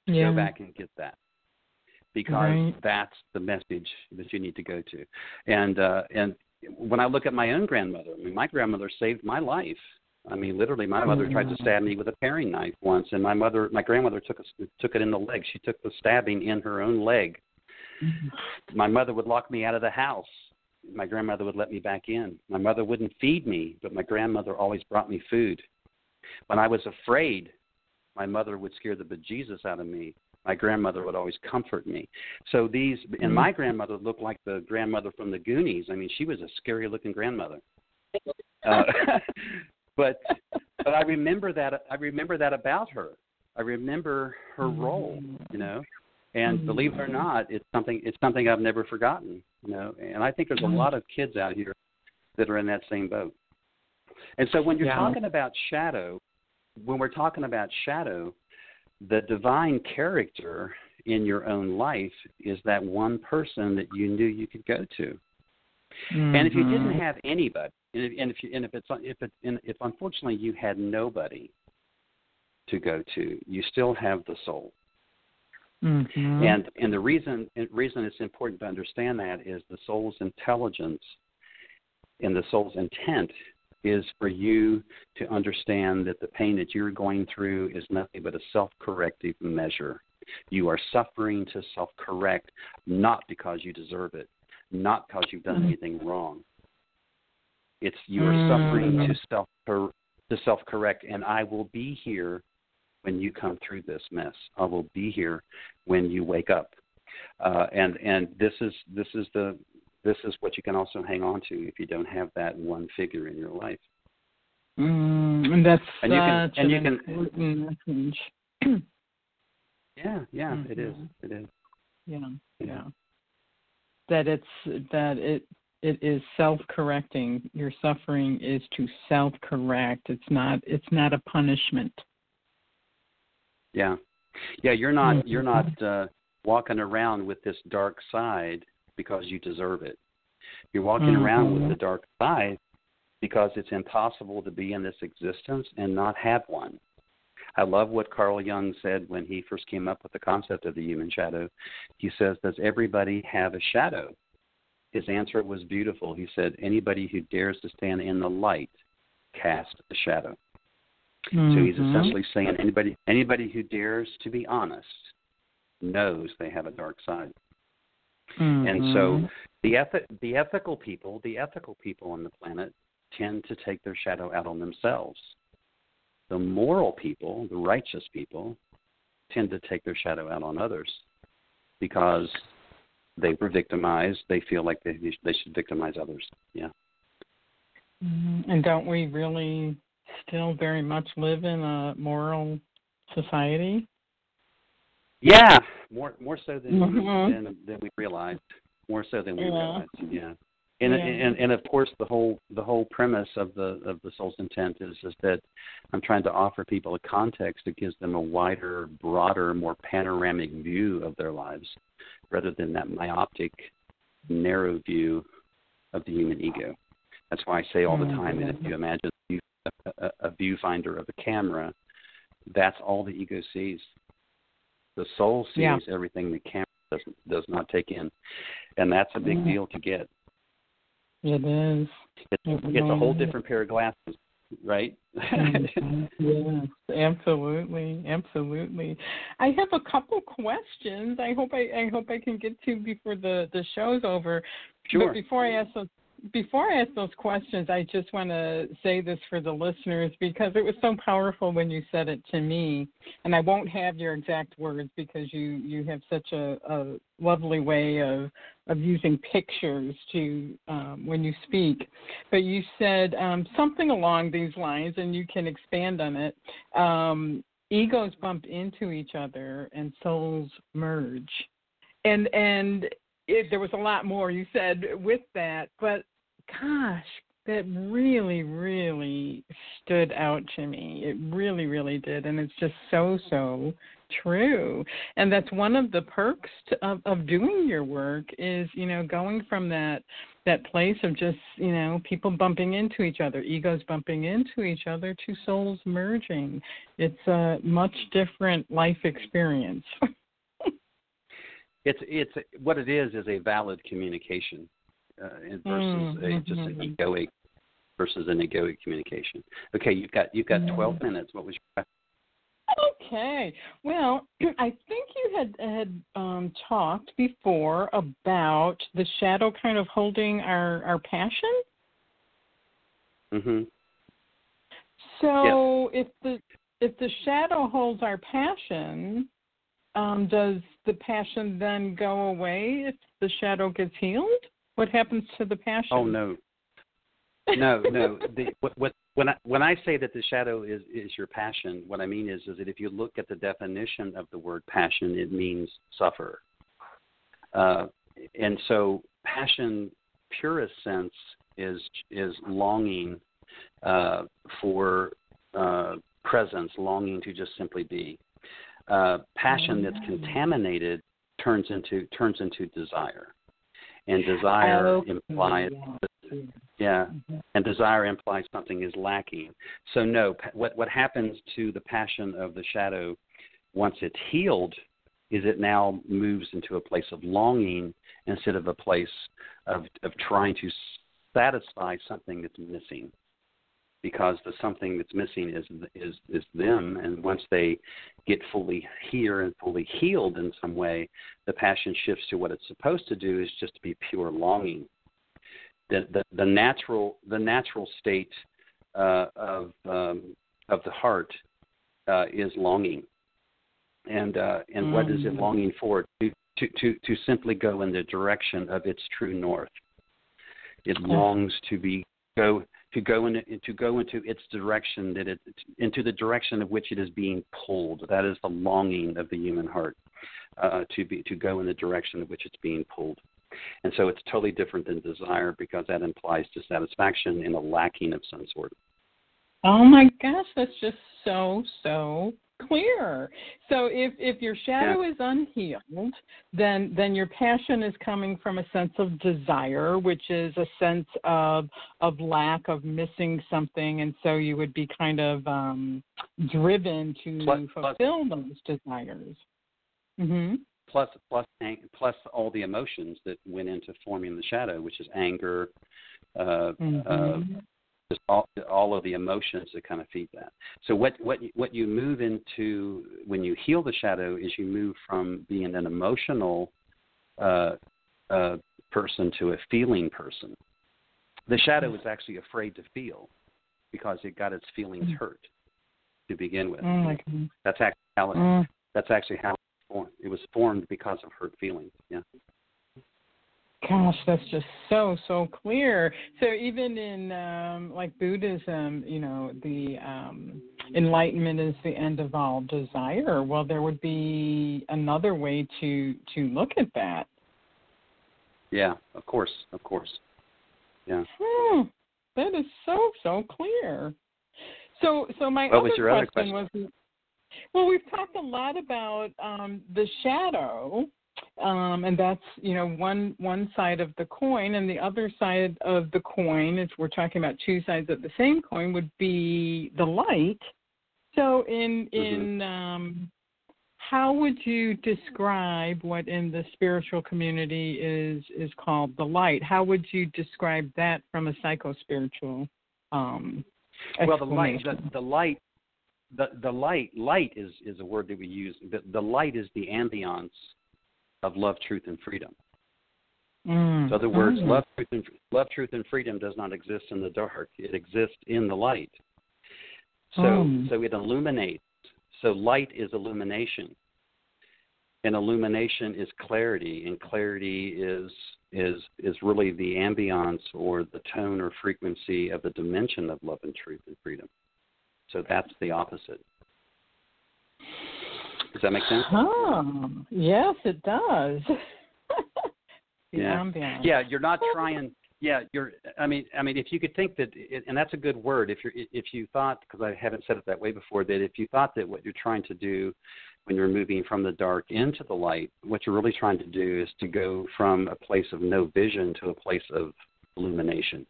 yeah. go back and get that because right. that's the message that you need to go to. And uh, and when I look at my own grandmother, I mean, my grandmother saved my life. I mean, literally, my mother tried to stab me with a paring knife once, and my mother, my grandmother took a, took it in the leg. She took the stabbing in her own leg. Mm-hmm. My mother would lock me out of the house. My grandmother would let me back in. My mother wouldn't feed me, but my grandmother always brought me food. When I was afraid, my mother would scare the bejesus out of me my grandmother would always comfort me. So these, and mm-hmm. my grandmother looked like the grandmother from the Goonies. I mean, she was a scary looking grandmother. Uh, but but I remember that I remember that about her. I remember her role, you know. And believe it or not, it's something it's something I've never forgotten, you know. And I think there's a Mm-hmm. lot of kids out here that are in that same boat. And so when you're Yeah. talking about shadow, when we're talking about shadow, the divine character in your own life is that one person that you knew you could go to. Mm-hmm. And if you didn't have anybody, and if, and if, you, and if it's if it, and if unfortunately you had nobody to go to, you still have the soul. Mm-hmm. And and the reason reason it's important to understand that is the soul's intelligence and the soul's intent is for you to understand that the pain that you're going through is nothing but a self corrective measure. You are suffering to self correct, not because you deserve it, not because you've done anything wrong. It's you are suffering to self to self correct, and I will be here when you come through this mess. I will be here when you wake up. Uh, and and this is this is the this is what you can also hang on to if you don't have that one figure in your life. Mm, and that's and you can, and an you can, important message. yeah, yeah, it is, Mhm. it is. yeah, Yeah. yeah. That it's that it it is self-correcting. Your suffering is to self-correct. It's not it's not a punishment. Yeah, yeah. You're not Mhm. you're not uh, walking around with this dark side because you deserve it. You're walking around with Mhm. the dark side because it's impossible to be in this existence and not have one. I love what Carl Jung said when he first came up with the concept of the human shadow. He says, Does everybody have a shadow? His answer was beautiful. He said, Anybody who dares to stand in the light casts a shadow. So he's Mhm. essentially saying anybody anybody who dares to be honest knows they have a dark side. And so Mhm. the eth- the ethical people, the ethical people on the planet tend to take their shadow out on themselves. The moral people, the righteous people, tend to take their shadow out on others because they were victimized. They feel like they they should victimize others. Yeah. Mhm. And don't we really still very much live in a moral society? Yeah, more more so than Mhm. than than we realized. More so than we Yeah. realized. Yeah. And, Yeah. and and of course the whole the whole premise of the of the soul's intent is is that I'm trying to offer people a context that gives them a wider, broader, more panoramic view of their lives, rather than that myopic, narrow view of the human ego. That's why I say all the time that if you imagine a, a, a viewfinder of a camera, that's all the ego sees. The soul sees Yeah. everything the camera does does not take in, and that's a big Mhm. deal to get. It is. It's, It it's a whole different pair of glasses, right? Mhm. yes, absolutely, absolutely. I have a couple questions. I hope I, I hope I can get to before the the show's over. Sure. But before I ask those before I ask those questions, I just want to say this for the listeners because it was so powerful when you said it to me. And I won't have your exact words because you you have such a, a lovely way of of using pictures to um, when you speak. But you said um, something along these lines, and you can expand on it. Um, egos bump into each other, and souls merge. And and it, there was a lot more you said with that, but gosh, that really, really stood out to me. It really, really did, and it's just so, so true. And that's one of the perks to, of of doing your work is you know going from that that place of just you know people bumping into each other, egos bumping into each other, to souls merging. It's a much different life experience. it's it's what it is is a valid communication uh, versus Mm, a, just an mhm. egoic versus an egoic communication. Okay, you've got you've got Mhm. 12 minutes. What was your question? Okay. Well, I think you had had um, talked before about the shadow kind of holding our our passion. hmm So if the if the shadow holds our passion, um, does the passion then go away if the shadow gets healed? What happens to the passion? Oh no, no, no. The, what, what, when I when I say that the shadow is is your passion, what I mean is is that if you look at the definition of the word passion, it means suffer. Uh, and so, passion, purest sense, is is longing uh, for uh, presence, longing to just simply be. Uh, passion that's contaminated turns into turns into desire, and desire Okay, implies yeah. yeah, Mhm. and desire implies something is lacking. So no, what what happens to the passion of the shadow once it's healed is it now moves into a place of longing instead of a place of of trying to satisfy something that's missing. Because the something that's missing is is is them, and once they get fully here and fully healed in some way, the passion shifts to what it's supposed to do is just to be pure longing the the, the natural the natural state uh, of um, of the heart uh, is longing, and uh, and what is it Mm. longing for? To, to to to simply go in the direction of its true north. It longs to be go to go in, to go into its direction that it into the direction of which it is being pulled. That is the longing of the human heart uh, to be to go in the direction of which it's being pulled. And so it's totally different than desire because that implies dissatisfaction and a lacking of some sort. Oh my gosh, that's just so so clear. So if if your shadow yeah. is unhealed, then then your passion is coming from a sense of desire, which is a sense of of lack of missing something, and so you would be kind of um, driven to plus, fulfill plus, those desires. Mm-hmm. Plus, plus, plus all the emotions that went into forming the shadow, which is anger, uh, mm-hmm. uh, just all, all of the emotions that kind of feed that. So what what what you move into when you heal the shadow is you move from being an emotional uh, uh, person to a feeling person. The shadow is actually afraid to feel because it got its feelings mm. hurt to begin with. Oh that's actually how it, mm. that's actually how it was formed. It was formed because of hurt feelings. Yeah. Gosh, that's just so so clear. So even in um, like Buddhism, you know, the um, enlightenment is the end of all desire. Well, there would be another way to to look at that. Yeah, of course, of course. Yeah. Hmm, that is so so clear. So so my what other was your question, other question was well, we've talked a lot about um, the shadow um, and that's you know one one side of the coin, and the other side of the coin, if we're talking about two sides of the same coin, would be the light. So in mm-hmm. in um, how would you describe what in the spiritual community is is called the light? How would you describe that from a psycho spiritual um, well, the light, the, the light, the the light, light is is a word that we use. The, the light is the ambiance of love, truth, and freedom. Mm. In other words, mm. love, truth, and love, truth, and freedom does not exist in the dark. It exists in the light. So, mm. so it illuminates. So light is illumination, and illumination is clarity, and clarity is is is really the ambiance or the tone or frequency of the dimension of love and truth and freedom. So that's the opposite. Does that make sense? Oh, yes, it does. yeah. Ambiance. Yeah, you're not trying. Yeah, you're. I mean, I mean, if you could think that, and that's a good word. If you're, if you thought, because I haven't said it that way before, that if you thought that what you're trying to do when you're moving from the dark into the light, what you're really trying to do is to go from a place of no vision to a place of illumination.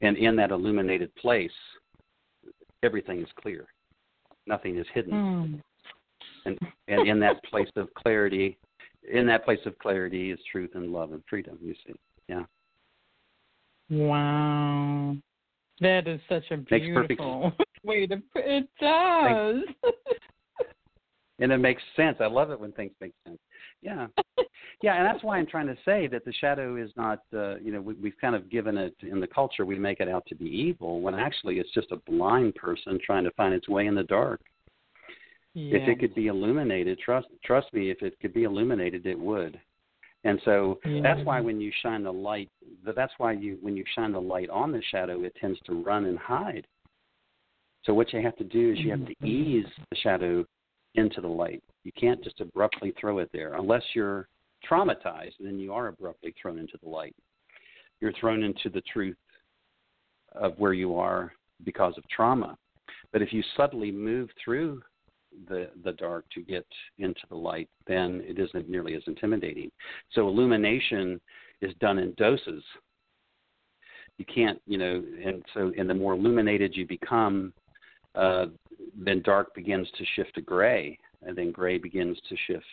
And in that illuminated place, everything is clear. Nothing is hidden. Mm and and in that place of clarity in that place of clarity is truth and love and freedom you see yeah. Wow. That is such a beautiful way to put it does. And it makes sense. I love it when things make sense. Yeah. Yeah and that's why i'm trying to say that the shadow is not uh, you know we, we've kind of given it in the culture we make it out to be evil when actually it's just a blind person trying to find its way in the dark if it could be illuminated, trust trust me, if it could be illuminated, it would. And so that's why when you shine the light, that's why you when you shine the light on the shadow, it tends to run and hide. So what you have to do is you have to mm-hmm. ease the shadow into the light. You can't just abruptly throw it there unless you're traumatized. Then you are abruptly thrown into the light. You're thrown into the truth of where you are because of trauma. But if you subtly move through the the dark to get into the light, then it isn't nearly as intimidating. So illumination is done in doses. You can't, you know, and so and the more illuminated you become, uh, then dark begins to shift to gray, and then gray begins to shift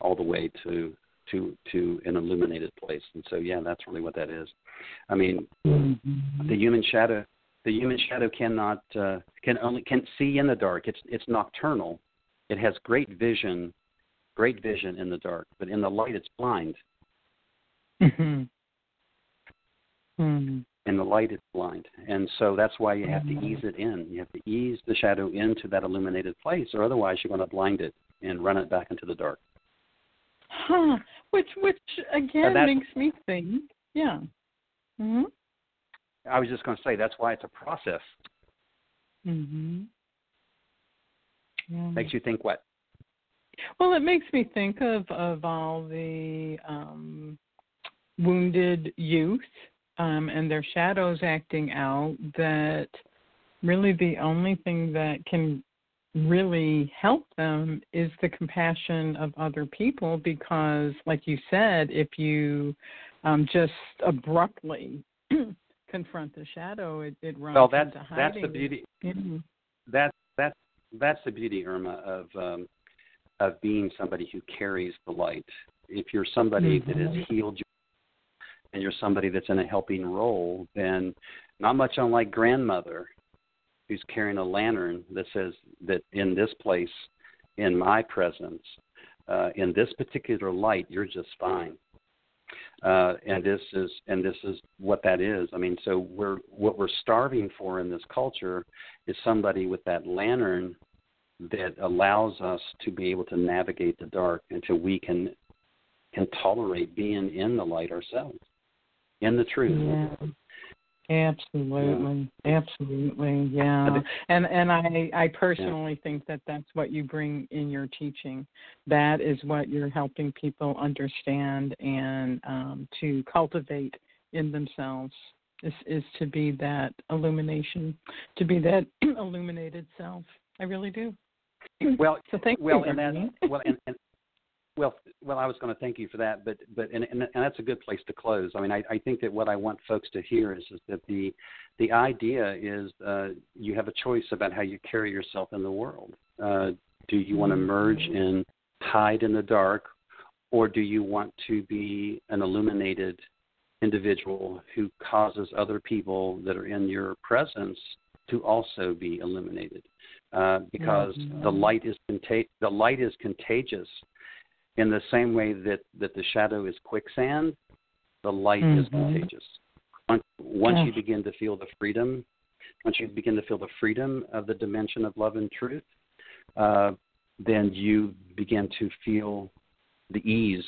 all the way to to to an illuminated place. And so, yeah, that's really what that is. I mean, mm-hmm. the human shadow the human shadow cannot uh, can only can see in the dark. It's it's nocturnal. It has great vision, great vision in the dark, but in the light it's blind. Mm-hmm. Mm-hmm. In the light it's blind, and so that's why you have to ease it in. You have to ease the shadow into that illuminated place, or otherwise you're going to blind it and run it back into the dark. Huh. Which which again makes me think. Yeah. Mm-hmm. I was just going to say that's why it's a process. Mhm. Yeah. Makes you think what? Well, it makes me think of of all the um, wounded youth um, and their shadows acting out. That really the only thing that can really help them is the compassion of other people. Because, like you said, if you um, just abruptly confront the shadow, it, it runs well, that's into that's the beauty. Mhm. That's that's that's the beauty, Irma, of um, of being somebody who carries the light. If you're somebody that has Mhm. healed you, and you're somebody that's in a helping role, then not much unlike grandmother, who's carrying a lantern that says that in this place, in my presence, uh, in this particular light, you're just fine. Uh, and this is and this is what that is. I mean, so we're what we're starving for in this culture is somebody with that lantern that allows us to be able to navigate the dark until we can can tolerate being in the light ourselves, in the truth. Yeah. Absolutely, absolutely, yeah. And and I I personally think that that's what you bring in your teaching. That is what you're helping people understand and um, to cultivate in themselves. Is is to be that illumination, to be that illuminated self. I really do. Well, So thank well, you. and that well, and, and well, well, I was going to thank you for that, but but and, and and that's a good place to close. I mean, I, I think that what I want folks to hear is, is that the the idea is uh, you have a choice about how you carry yourself in the world. Uh, do you want to merge and hide in the dark, or do you want to be an illuminated individual who causes other people that are in your presence to also be illuminated? Uh, because Mhm. the light is contag- the light is contagious in the same way that, that the shadow is quicksand, the light is Mhm. contagious. Once, once you begin to feel the freedom, once you begin to feel the freedom of the dimension of love and truth, uh, then you begin to feel the ease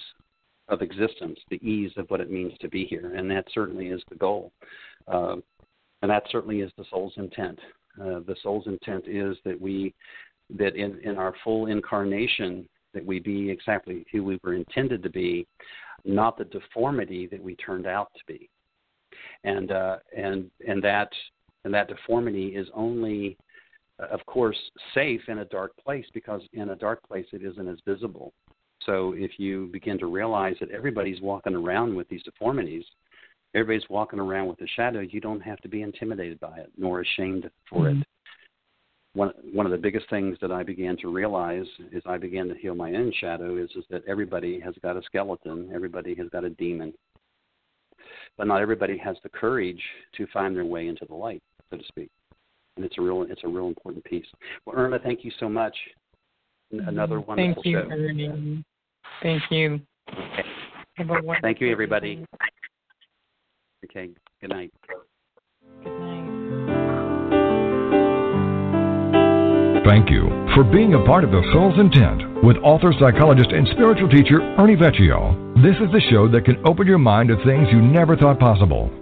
of existence, the ease of what it means to be here, and that certainly is the goal, uh, and that certainly is the soul's intent. Uh, the soul's intent is that we, that in, in our full incarnation, that we be exactly who we were intended to be, not the deformity that we turned out to be, and uh, and and that and that deformity is only, uh, of course, safe in a dark place because in a dark place it isn't as visible. So if you begin to realize that everybody's walking around with these deformities, everybody's walking around with a shadow, you don't have to be intimidated by it nor ashamed for Mhm. it. One one of the biggest things that I began to realize as I began to heal my own shadow is is that everybody has got a skeleton, everybody has got a demon. But not everybody has the courage to find their way into the light, so to speak. And it's a real it's a real important piece. Well Irma, thank you so much. N- mm-hmm. Another wonderful Thank you, show. Ernie. Thank you. A Thank you, everybody. Okay, good night. Thank you for being a part of The Soul's Intent with author, psychologist, and spiritual teacher Ernie Vecchio. This is the show that can open your mind to things you never thought possible.